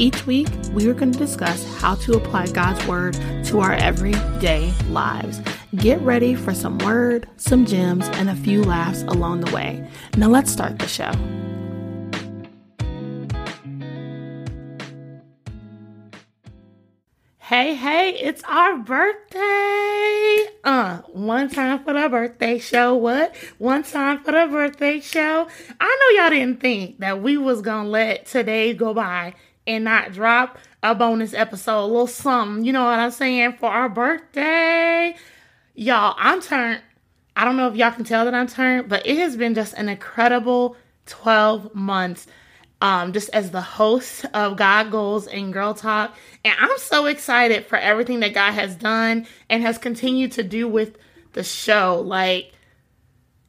Each week, we are going to discuss how to apply God's Word to our everyday lives. Get ready for some word, some gems, and a few laughs along the way. Now, let's start the show. Hey, hey, it's our birthday. Uh, one time for the birthday show. What? One time for the birthday show. I know y'all didn't think that we was gonna let today go by and not drop a bonus episode, a little something, you know what I'm saying, for our birthday. Y'all, I'm turned. I don't know if y'all can tell that I'm turned, but it has been just an incredible 12 months um, just as the host of God Goals and Girl Talk. And I'm so excited for everything that God has done and has continued to do with the show. Like,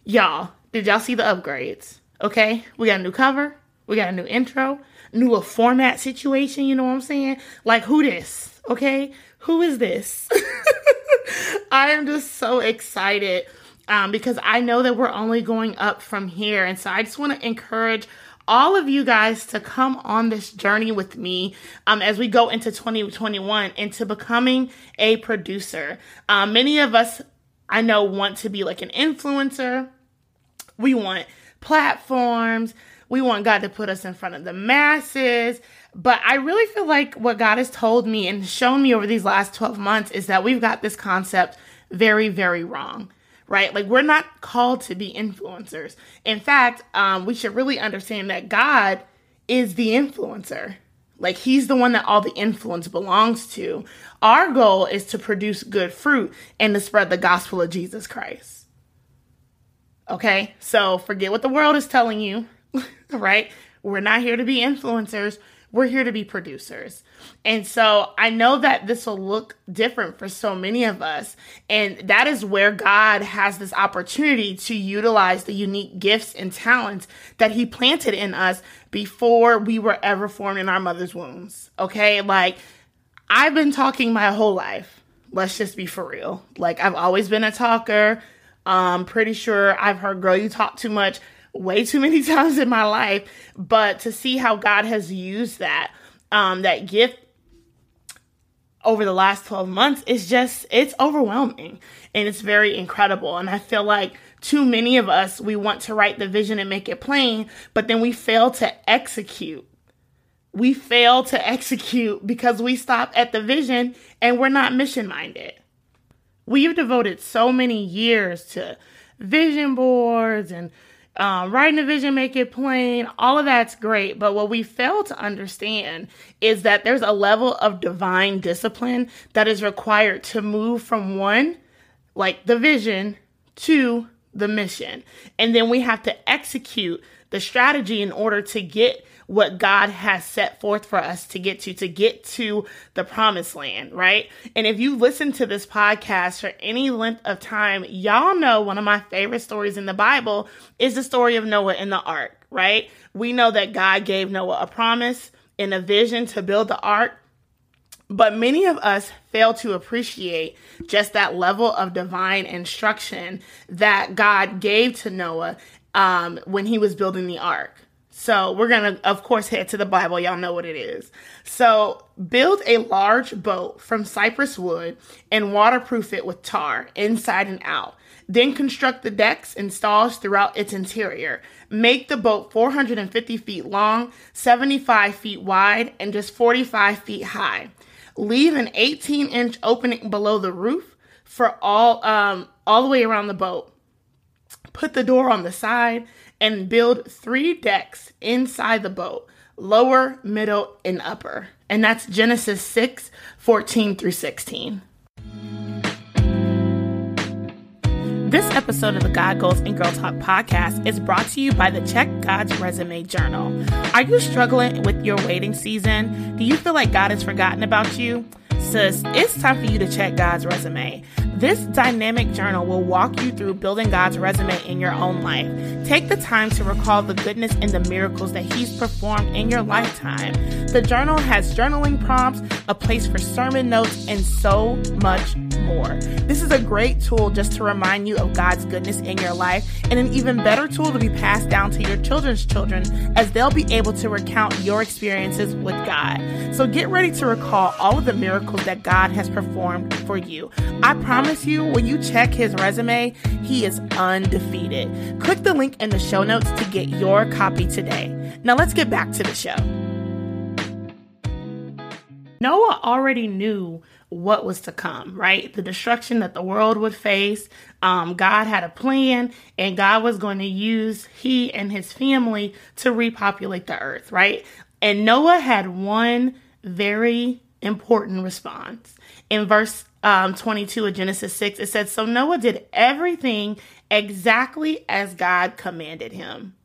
y'all, did y'all see the upgrades? Okay, we got a new cover, we got a new intro, new a format situation, you know what I'm saying? Like who this? Okay? Who is this? I am just so excited um, because I know that we're only going up from here. And so I just want to encourage all of you guys to come on this journey with me um, as we go into 2021 into becoming a producer. Um, many of us, I know, want to be like an influencer. We want platforms. We want God to put us in front of the masses. But I really feel like what God has told me and shown me over these last 12 months is that we've got this concept very, very wrong right? Like we're not called to be influencers. In fact, um, we should really understand that God is the influencer. Like he's the one that all the influence belongs to. Our goal is to produce good fruit and to spread the gospel of Jesus Christ. Okay, so forget what the world is telling you. right? We're not here to be influencers. We're here to be producers. And so I know that this will look different for so many of us. And that is where God has this opportunity to utilize the unique gifts and talents that He planted in us before we were ever formed in our mother's wombs. Okay. Like I've been talking my whole life. Let's just be for real. Like I've always been a talker. I'm pretty sure I've heard, girl, you talk too much way too many times in my life, but to see how God has used that, um, that gift over the last 12 months is just, it's overwhelming and it's very incredible. And I feel like too many of us, we want to write the vision and make it plain, but then we fail to execute. We fail to execute because we stop at the vision and we're not mission minded. We've devoted so many years to vision boards and um, writing a vision, make it plain, all of that's great. But what we fail to understand is that there's a level of divine discipline that is required to move from one, like the vision, to the mission. And then we have to execute the strategy in order to get what God has set forth for us to get to, to get to the promised land, right? And if you listen to this podcast for any length of time, y'all know one of my favorite stories in the Bible is the story of Noah and the ark, right? We know that God gave Noah a promise and a vision to build the ark. But many of us fail to appreciate just that level of divine instruction that God gave to Noah um, when he was building the ark. So we're going to, of course, head to the Bible. Y'all know what it is. So build a large boat from cypress wood and waterproof it with tar inside and out. Then construct the decks and stalls throughout its interior. Make the boat 450 feet long, 75 feet wide, and just 45 feet high. Leave an 18 inch opening below the roof for all um, all the way around the boat. Put the door on the side and build three decks inside the boat lower, middle, and upper. And that's Genesis 6 14 through 16. This episode of the God Goals and Girl Talk podcast is brought to you by the Check God's Resume Journal. Are you struggling with your waiting season? Do you feel like God has forgotten about you? Sis, it's time for you to check God's resume. This dynamic journal will walk you through building God's resume in your own life. Take the time to recall the goodness and the miracles that He's performed in your lifetime. The journal has journaling prompts, a place for sermon notes, and so much more. This is a great tool just to remind you of God's goodness in your life, and an even better tool to be passed down to your children's children as they'll be able to recount your experiences with God. So get ready to recall all of the miracles that God has performed for you. I promise you, when you check his resume, he is undefeated. Click the link in the show notes to get your copy today. Now let's get back to the show. Noah already knew what was to come, right? The destruction that the world would face. Um, God had a plan, and God was going to use he and his family to repopulate the earth, right? And Noah had one very important response. In verse um, 22 of Genesis 6, it said, So Noah did everything exactly as God commanded him.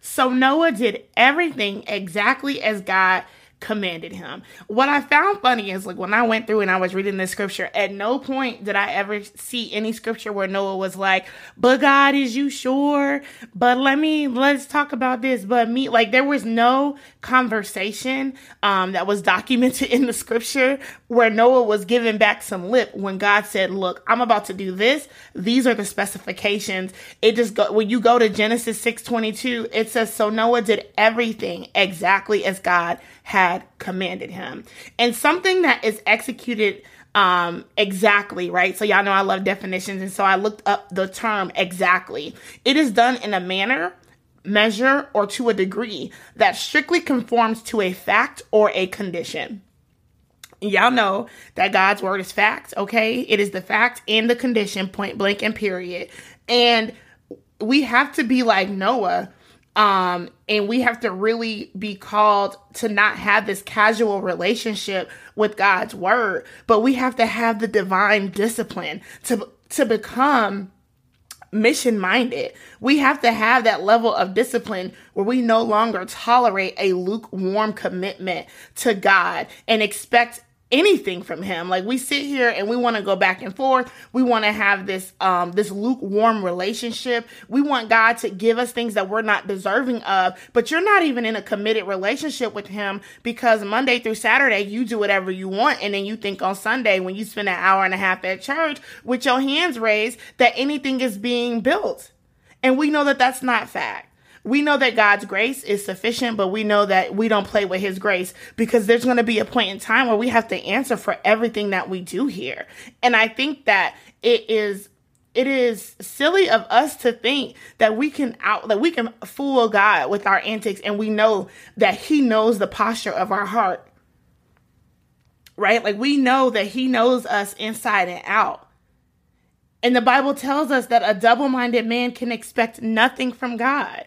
So Noah did everything exactly as God commanded him. What I found funny is like when I went through and I was reading this scripture, at no point did I ever see any scripture where Noah was like, "But God, is you sure? But let me let's talk about this." But me, like there was no conversation um, that was documented in the scripture where Noah was giving back some lip when God said, "Look, I'm about to do this. These are the specifications." It just go when you go to Genesis six twenty two, it says, "So Noah did everything exactly as God." had commanded him. And something that is executed um, exactly, right? So y'all know I love definitions. And so I looked up the term exactly. It is done in a manner, measure, or to a degree that strictly conforms to a fact or a condition. Y'all know that God's word is fact, okay? It is the fact and the condition, point blank and period. And we have to be like Noah um, and we have to really be called to not have this casual relationship with God's word, but we have to have the divine discipline to to become mission minded. We have to have that level of discipline where we no longer tolerate a lukewarm commitment to God and expect anything from him. Like we sit here and we want to go back and forth. We want to have this um this lukewarm relationship. We want God to give us things that we're not deserving of, but you're not even in a committed relationship with him because Monday through Saturday you do whatever you want and then you think on Sunday when you spend an hour and a half at church with your hands raised that anything is being built. And we know that that's not fact we know that God's grace is sufficient, but we know that we don't play with his grace because there's going to be a point in time where we have to answer for everything that we do here. And I think that it is it is silly of us to think that we can out that we can fool God with our antics and we know that he knows the posture of our heart. Right? Like we know that he knows us inside and out. And the Bible tells us that a double-minded man can expect nothing from God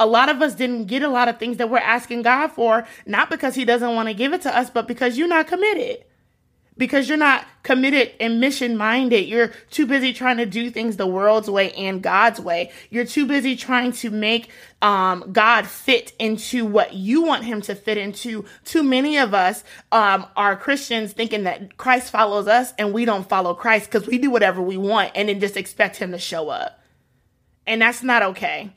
a lot of us didn't get a lot of things that we're asking God for, not because He doesn't want to give it to us, but because you're not committed. Because you're not committed and mission minded. You're too busy trying to do things the world's way and God's way. You're too busy trying to make um, God fit into what you want Him to fit into. Too many of us um, are Christians thinking that Christ follows us and we don't follow Christ because we do whatever we want and then just expect Him to show up. And that's not okay.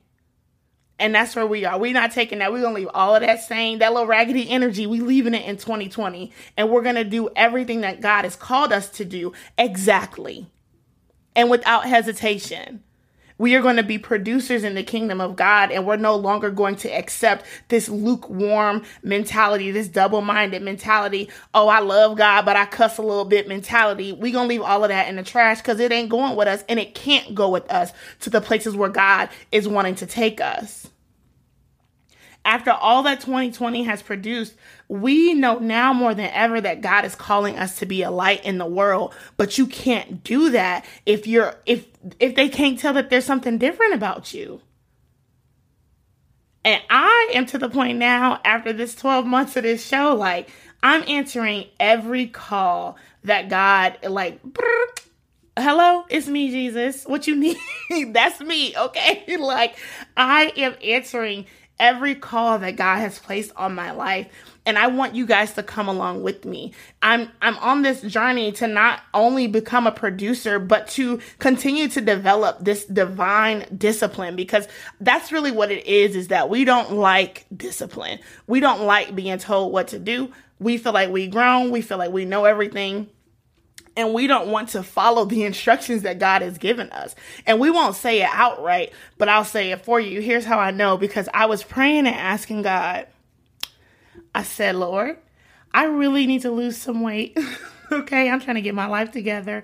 And that's where we are. We're not taking that. We're going to leave all of that same, that little raggedy energy. We leaving it in 2020. And we're going to do everything that God has called us to do exactly and without hesitation. We are going to be producers in the kingdom of God, and we're no longer going to accept this lukewarm mentality, this double minded mentality. Oh, I love God, but I cuss a little bit mentality. We're going to leave all of that in the trash because it ain't going with us, and it can't go with us to the places where God is wanting to take us after all that 2020 has produced, we know now more than ever that God is calling us to be a light in the world, but you can't do that if you're if if they can't tell that there's something different about you. And I am to the point now after this 12 months of this show like I'm answering every call that God like hello it's me jesus. What you need? That's me okay? Like i am answering every call that God has placed on my life and I want you guys to come along with me. I'm I'm on this journey to not only become a producer but to continue to develop this divine discipline because that's really what it is is that we don't like discipline. We don't like being told what to do. We feel like we grown, we feel like we know everything and we don't want to follow the instructions that God has given us. And we won't say it outright, but I'll say it for you. Here's how I know because I was praying and asking God. I said, Lord, I really need to lose some weight. okay, I'm trying to get my life together.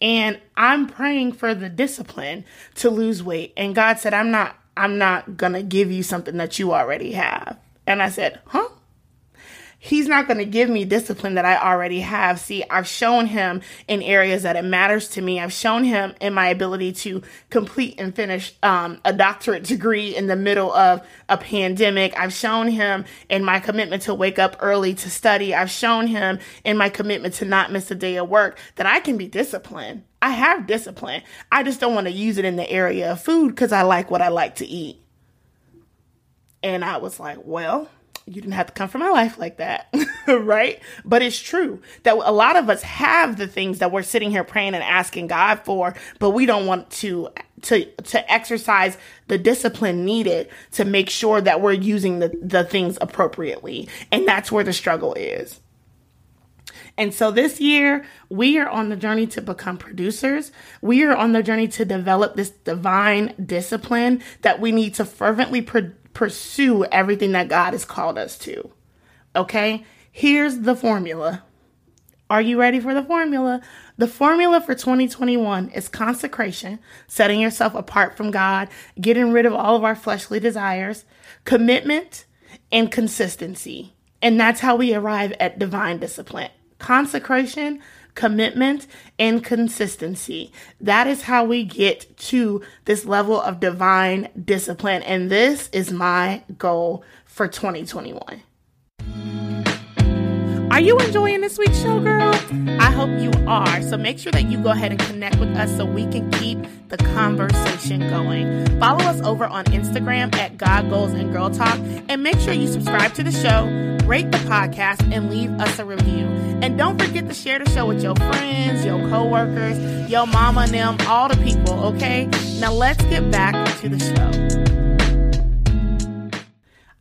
And I'm praying for the discipline to lose weight. And God said, I'm not I'm not to give you something that you already have. And I said, "Huh? He's not going to give me discipline that I already have. See, I've shown him in areas that it matters to me. I've shown him in my ability to complete and finish um, a doctorate degree in the middle of a pandemic. I've shown him in my commitment to wake up early to study. I've shown him in my commitment to not miss a day of work that I can be disciplined. I have discipline. I just don't want to use it in the area of food because I like what I like to eat. And I was like, well, you didn't have to come from my life like that, right? But it's true that a lot of us have the things that we're sitting here praying and asking God for, but we don't want to to to exercise the discipline needed to make sure that we're using the, the things appropriately. And that's where the struggle is. And so this year, we are on the journey to become producers. We are on the journey to develop this divine discipline that we need to fervently pro- pursue everything that God has called us to. Okay? Here's the formula. Are you ready for the formula? The formula for 2021 is consecration, setting yourself apart from God, getting rid of all of our fleshly desires, commitment, and consistency. And that's how we arrive at divine discipline. Consecration, commitment, and consistency. That is how we get to this level of divine discipline. And this is my goal for 2021. Are you enjoying this week's show, girl? I hope you are. So make sure that you go ahead and connect with us so we can keep the conversation going. Follow us over on Instagram at God Goals and Girl Talk and make sure you subscribe to the show, rate the podcast, and leave us a review. And don't forget to share the show with your friends, your coworkers, your mama and them, all the people, okay? Now let's get back to the show.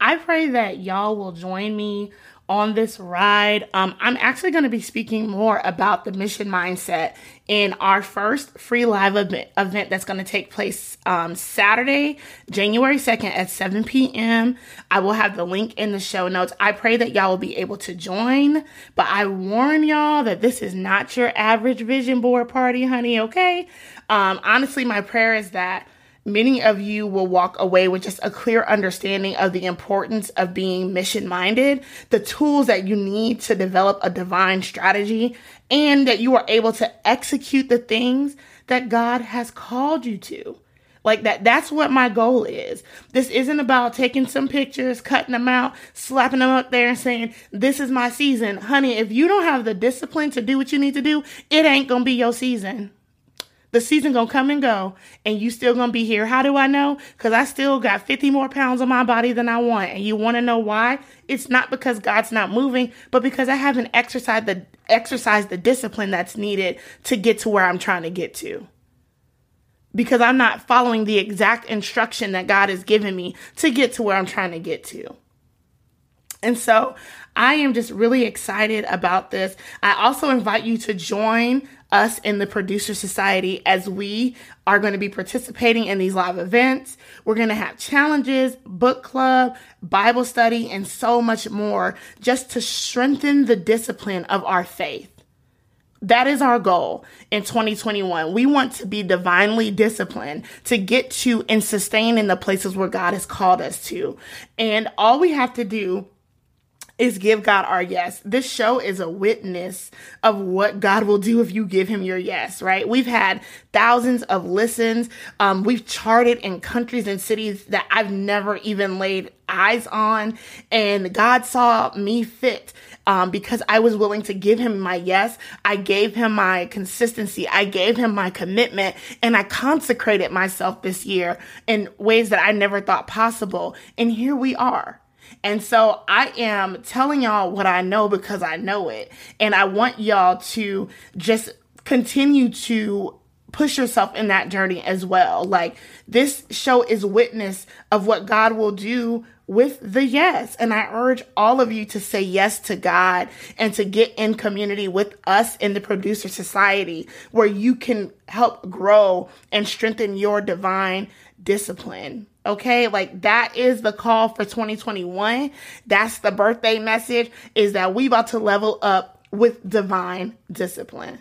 I pray that y'all will join me on this ride. Um, I'm actually going to be speaking more about the mission mindset in our first free live event, that's going to take place um, Saturday, January 2nd at 7 p.m. I will have the link in the show notes. I pray that y'all will be able to join, but I warn y'all that this is not your average vision board party, honey, okay? Um, honestly, my prayer is that many of you will walk away with just a clear understanding of the importance of being mission minded, the tools that you need to develop a divine strategy, and that you are able to execute the things that God has called you to. Like that, that's what my goal is. This isn't about taking some pictures, cutting them out, slapping them up there and saying, this is my season. Honey, if you don't have the discipline to do what you need to do, it ain't gonna be your season. The season gonna come and go, and you still gonna be here. How do I know? Because I still got 50 more pounds on my body than I want. And you wanna know why? It's not because God's not moving, but because I haven't exercised the exercised the discipline that's needed to get to where I'm trying to get to. Because I'm not following the exact instruction that God has given me to get to where I'm trying to get to. And so I am just really excited about this. I also invite you to join us in the Producer Society as we are going to be participating in these live events. We're going to have challenges, book club, Bible study, and so much more just to strengthen the discipline of our faith. That is our goal in 2021. We want to be divinely disciplined to get to and sustain in the places where God has called us to. And all we have to do is give God our yes. This show is a witness of what God will do if you give him your yes, right? We've had thousands of listens. Um, we've charted in countries and cities that I've never even laid eyes on. And God saw me fit um, because I was willing to give him my yes. I gave him my consistency. I gave him my commitment and I consecrated myself this year in ways that I never thought possible. And here we are. And so I am telling y'all what I know because I know it. And I want y'all to just continue to push yourself in that journey as well. Like this show is witness of what God will do with the yes. And I urge all of you to say yes to God and to get in community with us in the producer society where you can help grow and strengthen your divine discipline. Okay, like that is the call for 2021. That's the birthday message is that we about to level up with divine discipline.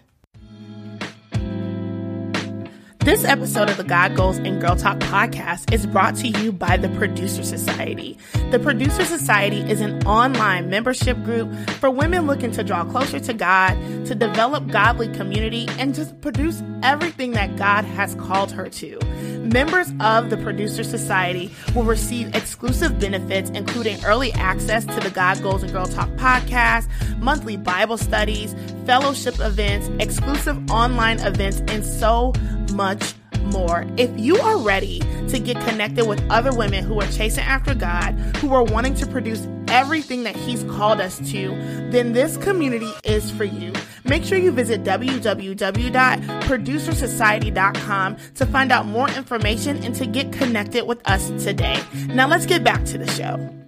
This episode of the God Goals and Girl Talk podcast is brought to you by the Producer Society. The Producer Society is an online membership group for women looking to draw closer to God, to develop godly community, and just produce everything that God has called her to. Members of the Producer Society will receive exclusive benefits, including early access to the God Goals and Girl Talk podcast, monthly Bible studies, fellowship events, exclusive online events, and so much more. If you are ready to get connected with other women who are chasing after God, who are wanting to produce everything that He's called us to, then this community is for you. Make sure you visit www.producersociety.com to find out more information and to get connected with us today. Now let's get back to the show.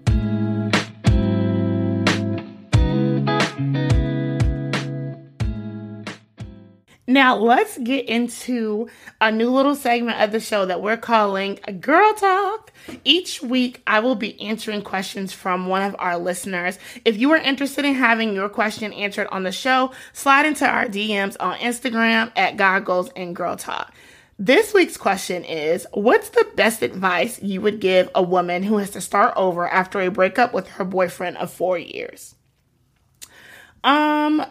Now, let's get into a new little segment of the show that we're calling Girl Talk. Each week, I will be answering questions from one of our listeners. If you are interested in having your question answered on the show, slide into our DMs on Instagram at God and Girl Talk. This week's question is What's the best advice you would give a woman who has to start over after a breakup with her boyfriend of four years? Um,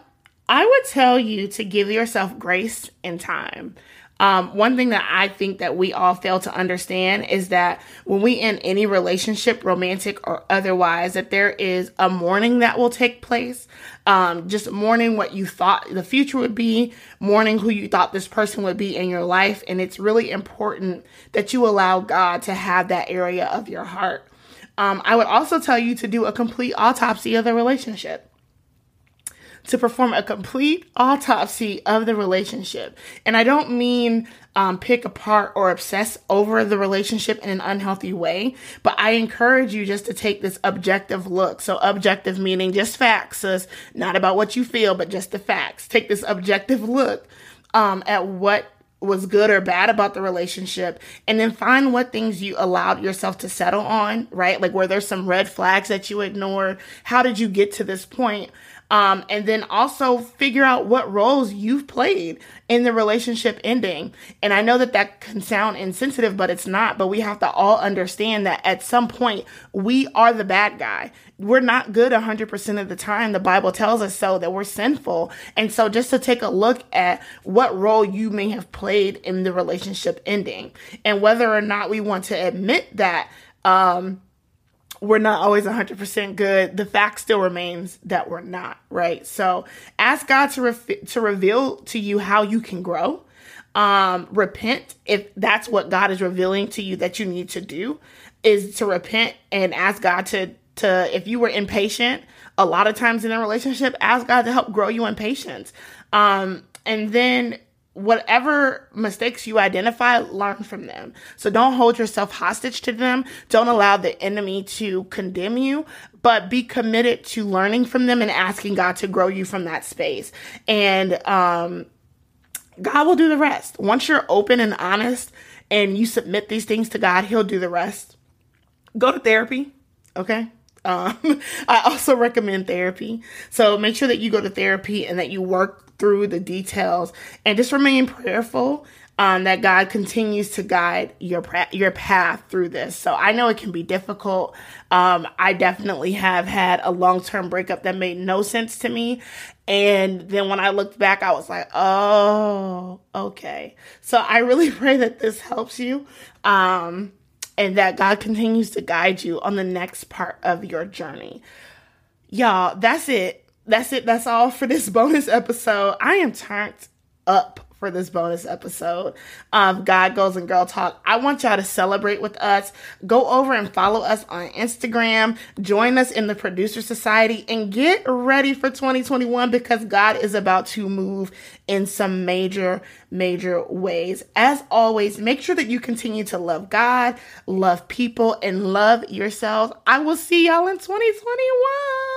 I would tell you to give yourself grace and time. Um, one thing that I think that we all fail to understand is that when we in any relationship, romantic or otherwise, that there is a mourning that will take place. Um, just mourning what you thought the future would be, mourning who you thought this person would be in your life. And it's really important that you allow God to have that area of your heart. Um, I would also tell you to do a complete autopsy of the relationship to perform a complete autopsy of the relationship. And I don't mean um, pick apart or obsess over the relationship in an unhealthy way, but I encourage you just to take this objective look. So, objective meaning just facts, so not about what you feel, but just the facts. Take this objective look um, at what was good or bad about the relationship and then find what things you allowed yourself to settle on, right? Like were there some red flags that you ignored. How did you get to this point? Um, and then also figure out what roles you've played in the relationship ending. And I know that that can sound insensitive, but it's not. But we have to all understand that at some point, we are the bad guy. We're not good 100% of the time. The Bible tells us so, that we're sinful. And so just to take a look at what role you may have played in the relationship ending and whether or not we want to admit that, um, we're not always 100% good. The fact still remains that we're not, right? So ask God to, to reveal to you how you can grow. Um, repent if that's what God is revealing to you that you need to do is to repent and ask God to, to, if you were impatient, a lot of times in a relationship, ask God to help grow you in patience. Um, and then whatever mistakes you identify, learn from them. So don't hold yourself hostage to them. Don't allow the enemy to condemn you, but be committed to learning from them and asking God to grow you from that space. And, um, God will do the rest. Once you're open and honest and you submit these things to God, He'll do the rest. Go to therapy, okay? Um, I also recommend therapy. So make sure that you go to therapy and that you work through the details and just remain prayerful um, that God continues to guide your your path through this. So I know it can be difficult. Um, I definitely have had a long term breakup that made no sense to me, and then when I looked back, I was like, oh, okay. So I really pray that this helps you. Um, and that God continues to guide you on the next part of your journey. Y'all, that's it. That's it. That's all for this bonus episode. I am turned up for this bonus episode of God Goals and Girl Talk. I want y'all to celebrate with us. Go over and follow us on Instagram. Join us in the Producer Society and get ready for 2021 because God is about to move in some major, major ways. As always, make sure that you continue to love God, love people, and love yourselves. I will see y'all in 2021.